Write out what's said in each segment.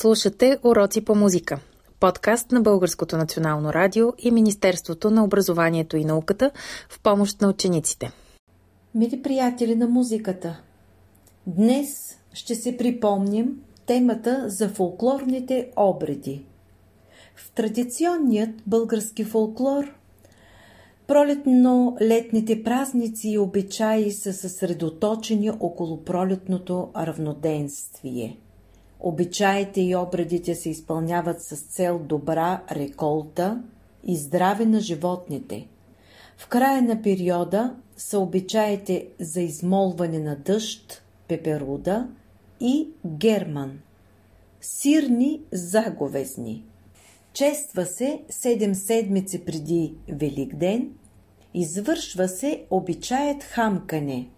Слушате Уроци по музика. Подкаст на Българското национално радио и Министерството на образованието и науката в помощ на учениците. Мили приятели на музиката, днес ще се припомним темата за фолклорните обреди. В традиционният български фолклор пролетно-летните празници и обичаи са съсредоточени около пролетното равноденствие – Обичаите и обредите се изпълняват с цел добра реколта и здраве на животните. В края на периода са обичаите за измолване на дъжд, пеперуда и герман. Сирни заговезни. Чества се 7 седмици преди Великден, извършва се обичаят хамкане.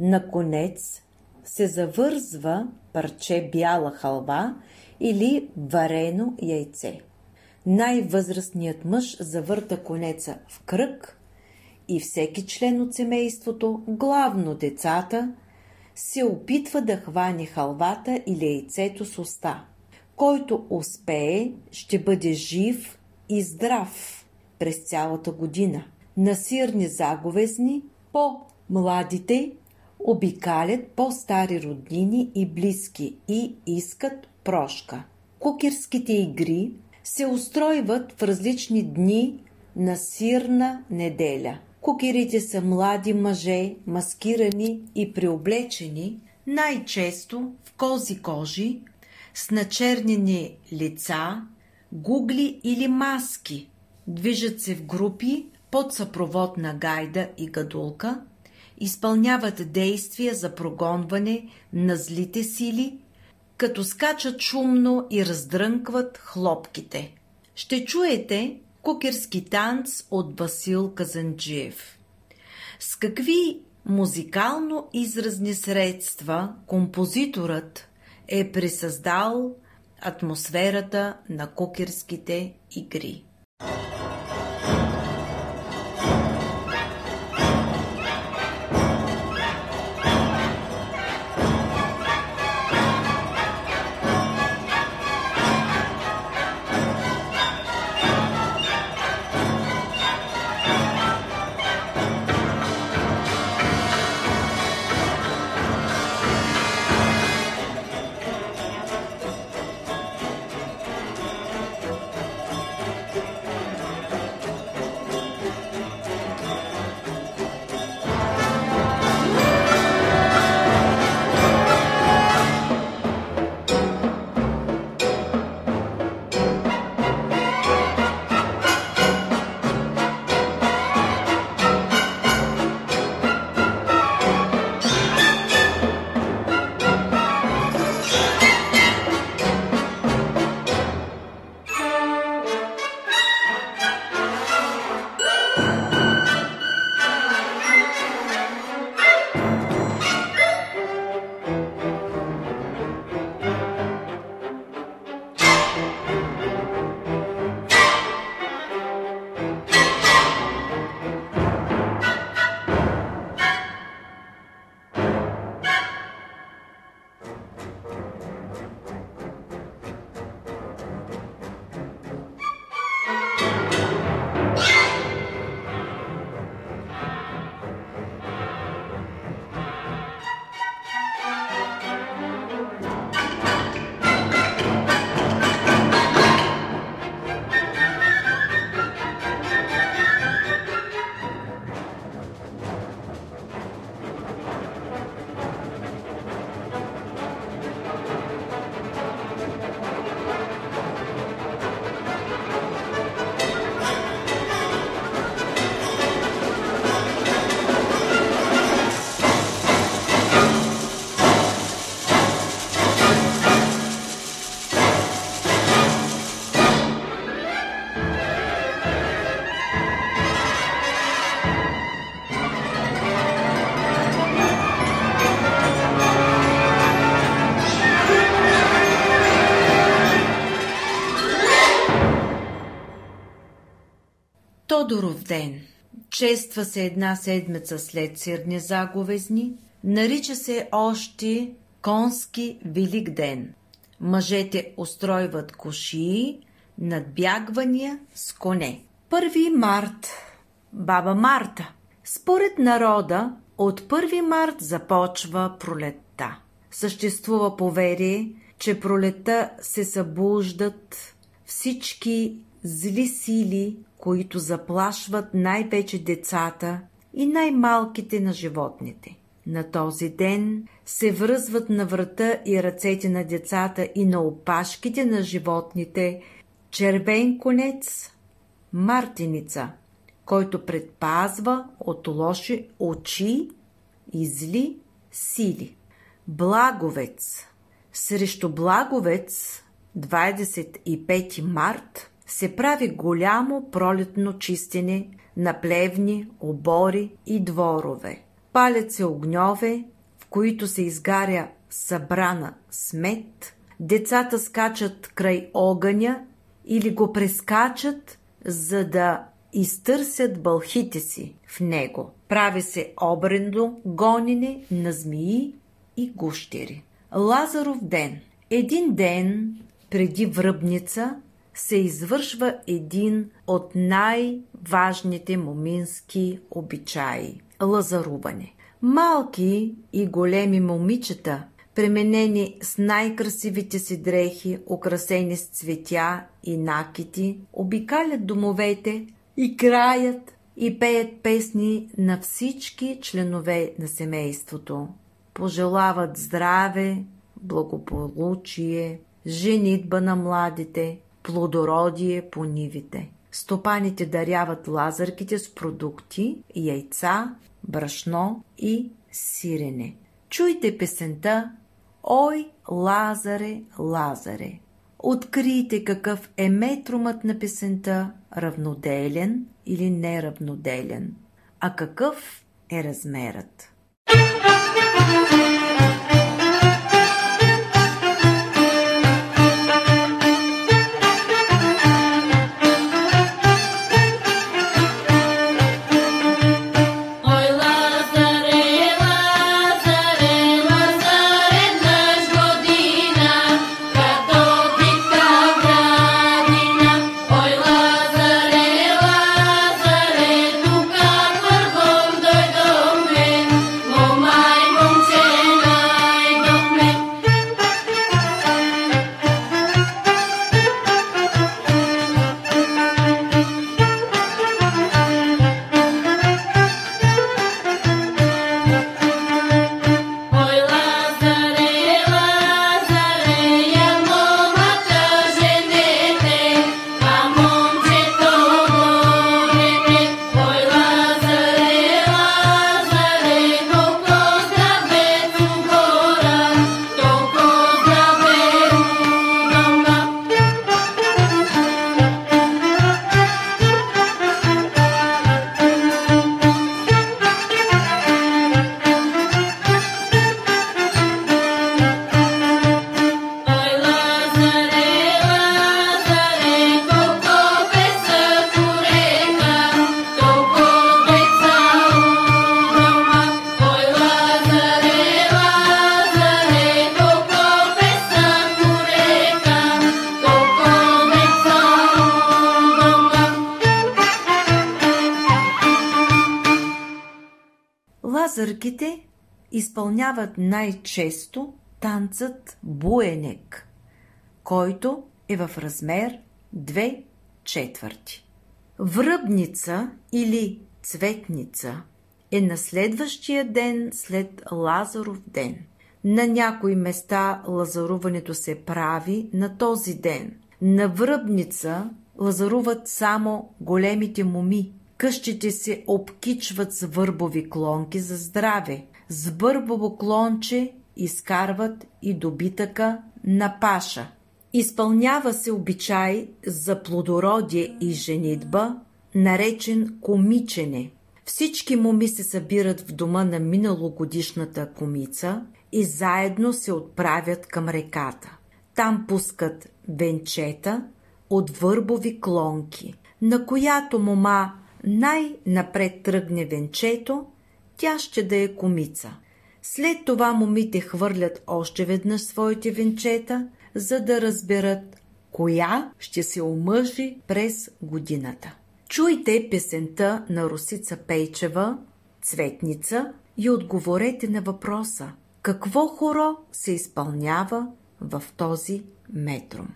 На конец се завързва парче бяла халва или варено яйце. Най-възрастният мъж завърта конеца в кръг и всеки член от семейството, главно децата, се опитва да хване халвата или яйцето с уста. Който успее, ще бъде жив и здрав през цялата година. На сирни заговезни, по-младите обикалят по-стари роднини и близки и искат прошка. Кукерските игри се устройват в различни дни на сирна неделя. Кукерите са млади мъже, маскирани и преоблечени, най-често в кози кожи, с начернени лица, гугли или маски. Движат се в групи под съпровод на гайда и гадулка, изпълняват действия за прогонване на злите сили, като скачат шумно и раздрънкват хлопките. Ще чуете кукерски танц от Васил Казанджиев. С какви музикално изразни средства композиторът е присъздал атмосферата на кукерските игри. Тодоров ден. Чества се една седмица след сирни заговезни. Нарича се още Конски Велик ден. Мъжете устройват кошии, надбягвания с коне. Първи март. Баба Марта. Според народа, от 1 март започва пролетта. Съществува поверие, че пролета се събуждат всички зли сили, които заплашват най-вече децата и най-малките на животните. На този ден се връзват на врата и ръцете на децата и на опашките на животните червен конец, мартеница, който предпазва от лоши очи и зли сили. Благовец. Срещу Благовец 25 март се прави голямо пролетно чистене на плевни, обори и дворове. Палят се огньове, в които се изгаря събрана смет, децата скачат край огъня или го прескачат, за да изтърсят бълхите си в него. Прави се обрендо гонене на змии и гущери. Лазаров ден. Един ден преди връбница се извършва един от най-важните момински обичаи – лазаруване. Малки и големи момичета, пременени с най-красивите си дрехи, украсени с цветя и накити, обикалят домовете и краят и пеят песни на всички членове на семейството. Пожелават здраве, благополучие, женитба на младите, плодородие по нивите. Стопаните даряват лазарките с продукти, яйца, брашно и сирене. Чуйте песента Ой, Лазаре, Лазаре! Открийте какъв е метрумът на песента равноделен или неравноделен, а какъв е размерът. Thank you. Лазърките изпълняват най-често танцът буенек, който е в размер 2 четвърти. Връбница или цветница е на следващия ден след Лазаров ден. На някои места лазаруването се прави на този ден. На връбница лазаруват само големите моми, Къщите се обкичват с върбови клонки за здраве. С бърбово клонче изкарват и добитъка на паша. Изпълнява се обичай за плодородие и женитба, наречен комичене. Всички моми се събират в дома на миналогодишната комица и заедно се отправят към реката. Там пускат венчета от върбови клонки, на която мома най-напред тръгне венчето, тя ще да е комица. След това момите хвърлят още веднъж своите венчета, за да разберат коя ще се омъжи през годината. Чуйте песента на Русица Пейчева «Цветница» и отговорете на въпроса какво хоро се изпълнява в този метрум.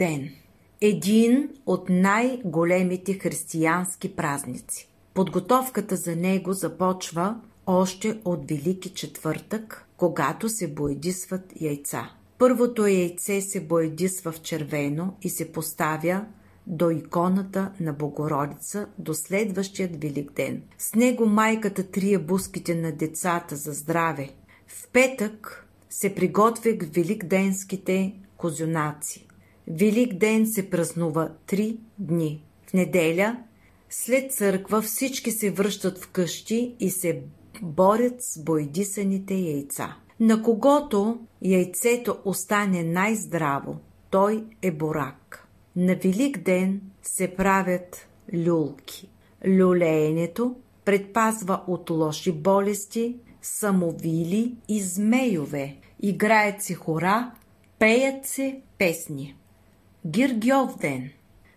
Ден – един от най-големите християнски празници. Подготовката за него започва още от Велики четвъртък, когато се боедисват яйца. Първото яйце се боедисва в червено и се поставя до иконата на Богородица до следващият Велик ден. С него майката трие буските на децата за здраве. В петък се приготвя великденските козюнаци. Велик ден се празнува три дни. В неделя, след църква, всички се връщат в къщи и се борят с бойдисаните яйца. На когото яйцето остане най-здраво, той е борак. На Велик ден се правят люлки. Люлеенето предпазва от лоши болести, самовили и змейове. Играят се хора, пеят се песни. Гиргьов ден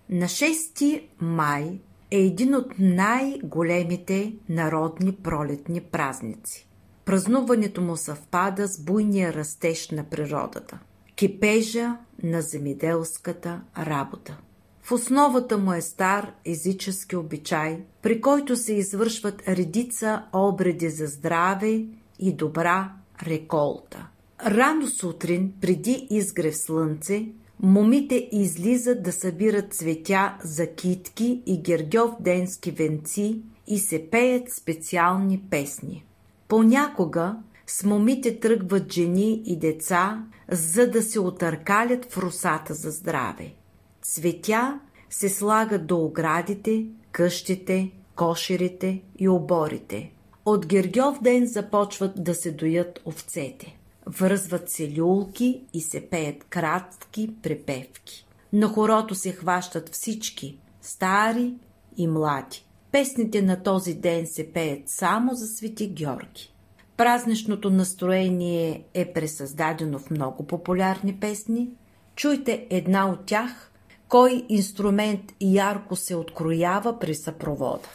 на 6 май е един от най-големите народни пролетни празници. Празнуването му съвпада с буйния растеж на природата, кипежа на земеделската работа. В основата му е стар езически обичай, при който се извършват редица обреди за здраве и добра реколта. Рано сутрин, преди изгрев слънце, момите излизат да събират цветя за китки и гергьов денски венци и се пеят специални песни. Понякога с момите тръгват жени и деца, за да се отъркалят в русата за здраве. Цветя се слагат до оградите, къщите, кошерите и оборите. От Гергьов ден започват да се доят овцете. Връзват се люлки и се пеят кратки препевки. На хорото се хващат всички, стари и млади. Песните на този ден се пеят само за Свети Георги. Празничното настроение е пресъздадено в много популярни песни. Чуйте една от тях, кой инструмент ярко се откроява при съпровода.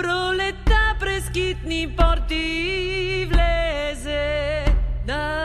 Пролета през китни порти влезе на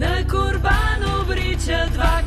na kurbanov riča dva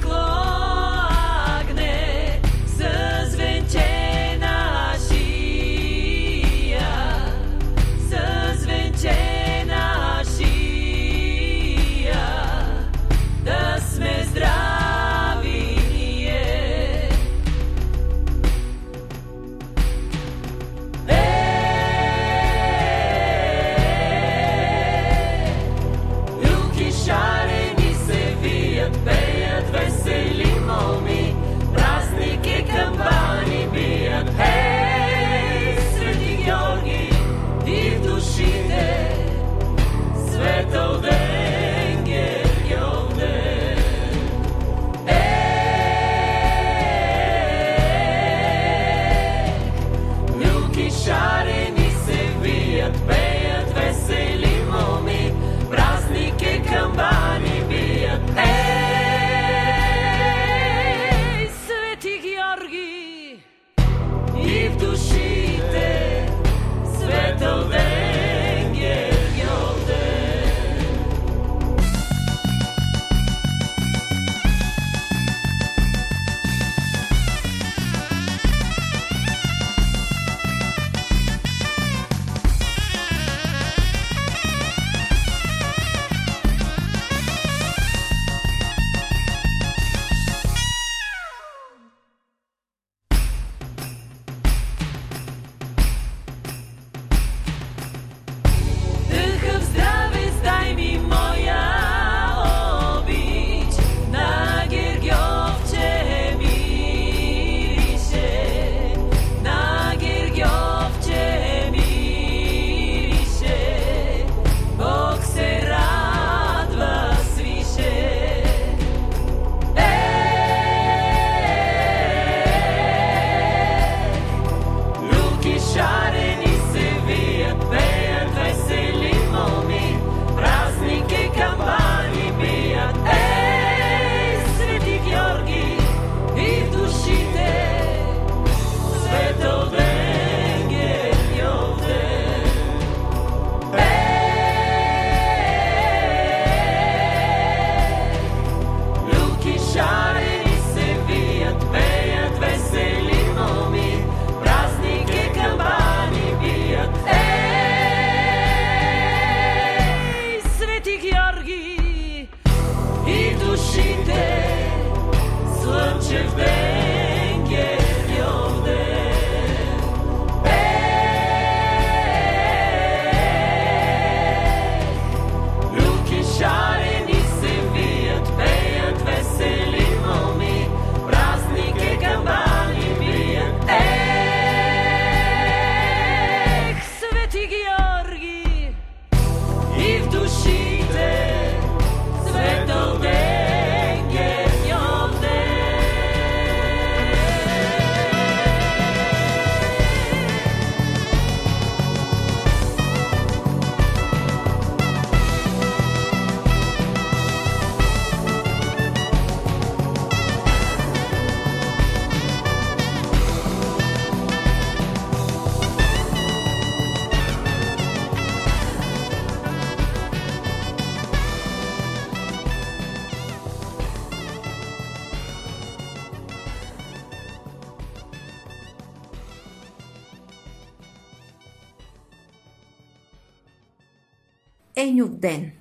Енюв ден.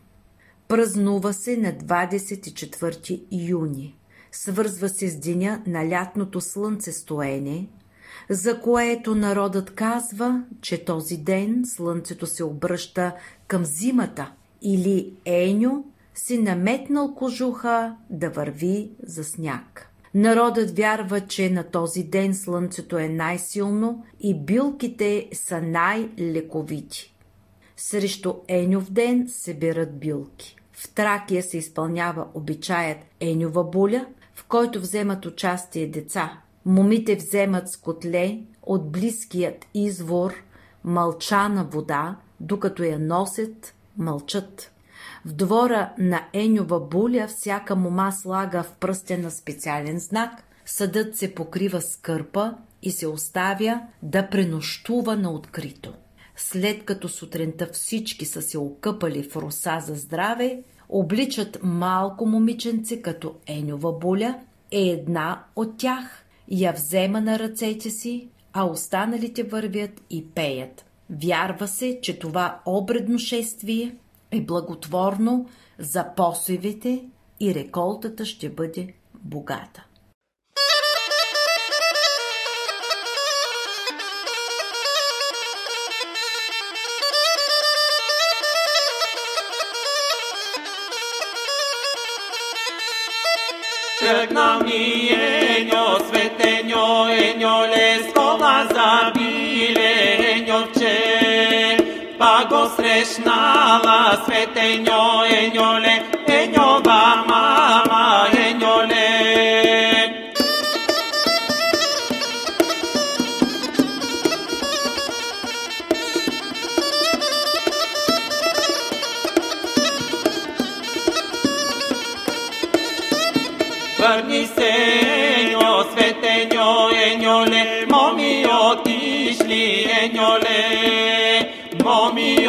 Празнува се на 24 юни. Свързва се с деня на лятното слънцестоене, за което народът казва, че този ден слънцето се обръща към зимата или Еню си наметнал кожуха да върви за сняг. Народът вярва, че на този ден слънцето е най-силно и билките са най-лековити. Срещу Енюв ден се берат билки. В Тракия се изпълнява обичаят Енюва буля, в който вземат участие деца. Момите вземат с котле от близкият извор мълчана вода, докато я носят, мълчат. В двора на Енюва буля всяка мома слага в пръстена специален знак, съдът се покрива с кърпа и се оставя да пренощува на открито. След като сутринта всички са се окъпали в роса за здраве, обличат малко момиченце като Енюва буля, е една от тях, я взема на ръцете си, а останалите вървят и пеят. Вярва се, че това обредно шествие е благотворно за посевите и реколтата ще бъде богата. žegnam njenjo, svetenjo, enjo, leskova zabilenjo vče. Pa go srešnala, enio, enio, le, enjo,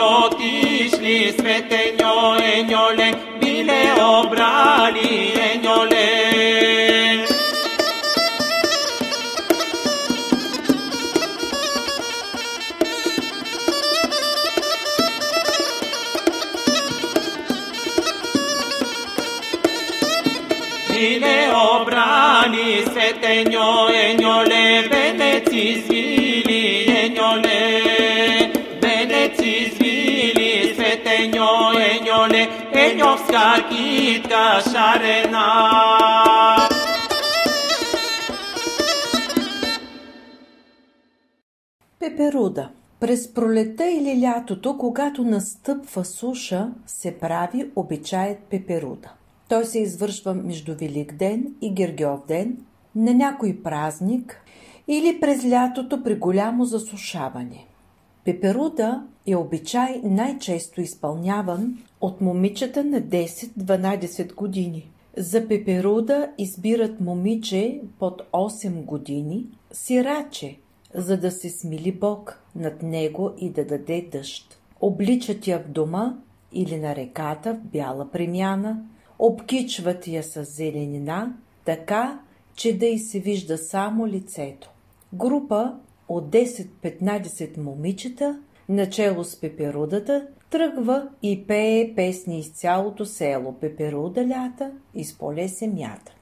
njo svete njo njole, bile obrali njole. Bile obrali, svete njo njole, beneci zvili njole. Beneci zvili. Еньоле, еньовска китка шарена. Пеперуда През пролета или лятото, когато настъпва суша, се прави обичаят пеперуда. Той се извършва между Велик ден и Гергьов ден, на някой празник или през лятото при голямо засушаване. Пеперуда е обичай най-често изпълняван от момичета на 10-12 години. За пеперуда избират момиче под 8 години, сираче, за да се смили Бог над него и да даде дъжд. Обличат я в дома или на реката в бяла премяна, обкичват я с зеленина, така, че да й се вижда само лицето. Група от 10-15 момичета, начало с пеперудата, тръгва и пее песни из цялото село Пеперуда лята, из поле се мята.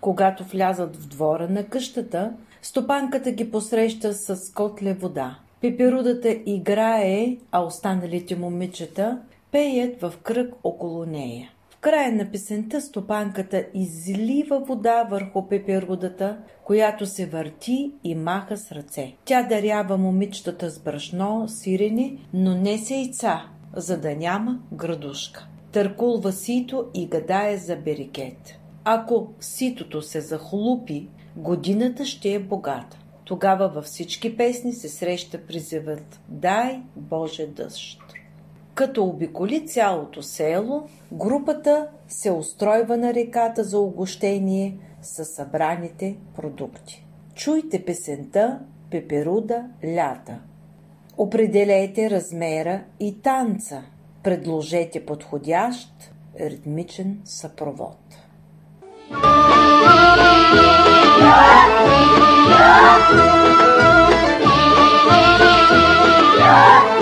Когато влязат в двора на къщата, стопанката ги посреща с котле вода. Пеперудата играе, а останалите момичета пеят в кръг около нея. Края на песента стопанката излива вода върху пеперудата, която се върти и маха с ръце. Тя дарява момичетата с брашно, сирене, но не с яйца, за да няма градушка. Търкулва сито и гадае за берикет. Ако ситото се захлупи, годината ще е богата. Тогава във всички песни се среща призивът «Дай Боже дъжд». Като обиколи цялото село, групата се устройва на реката за огощение с събраните продукти. Чуйте песента Пеперуда лята. Определете размера и танца. Предложете подходящ ритмичен съпровод. Ven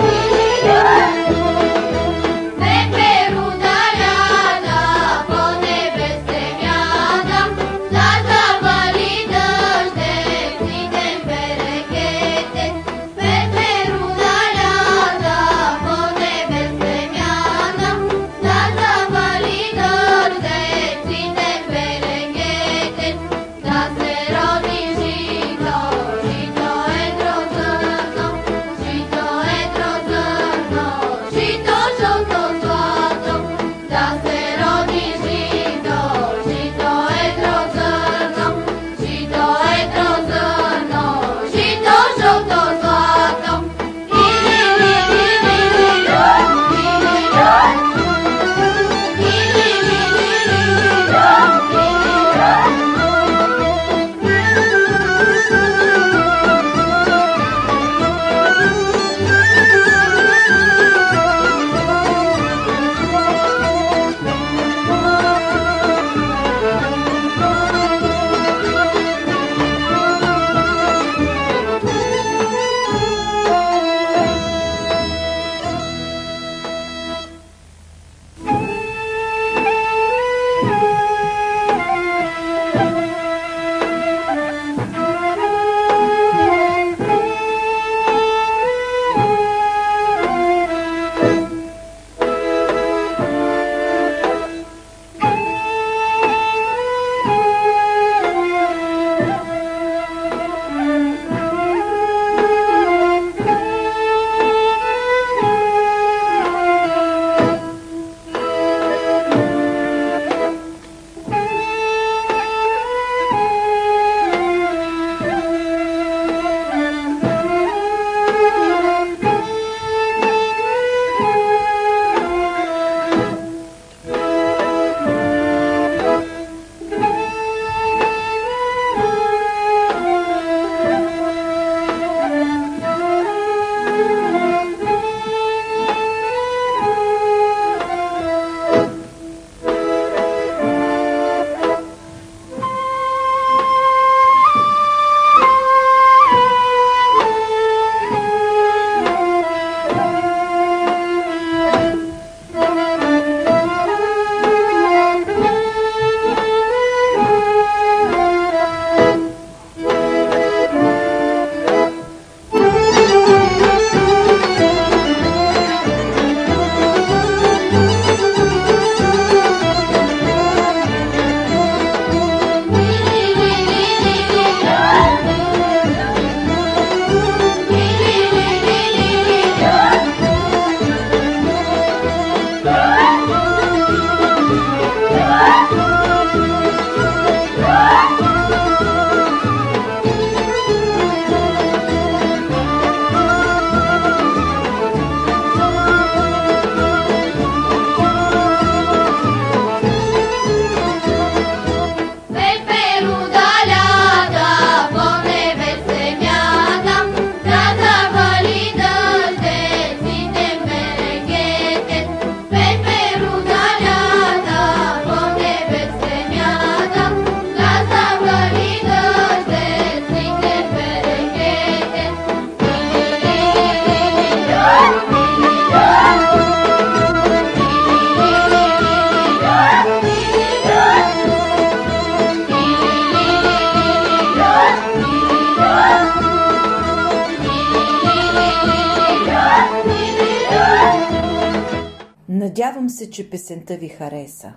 че песента ви хареса.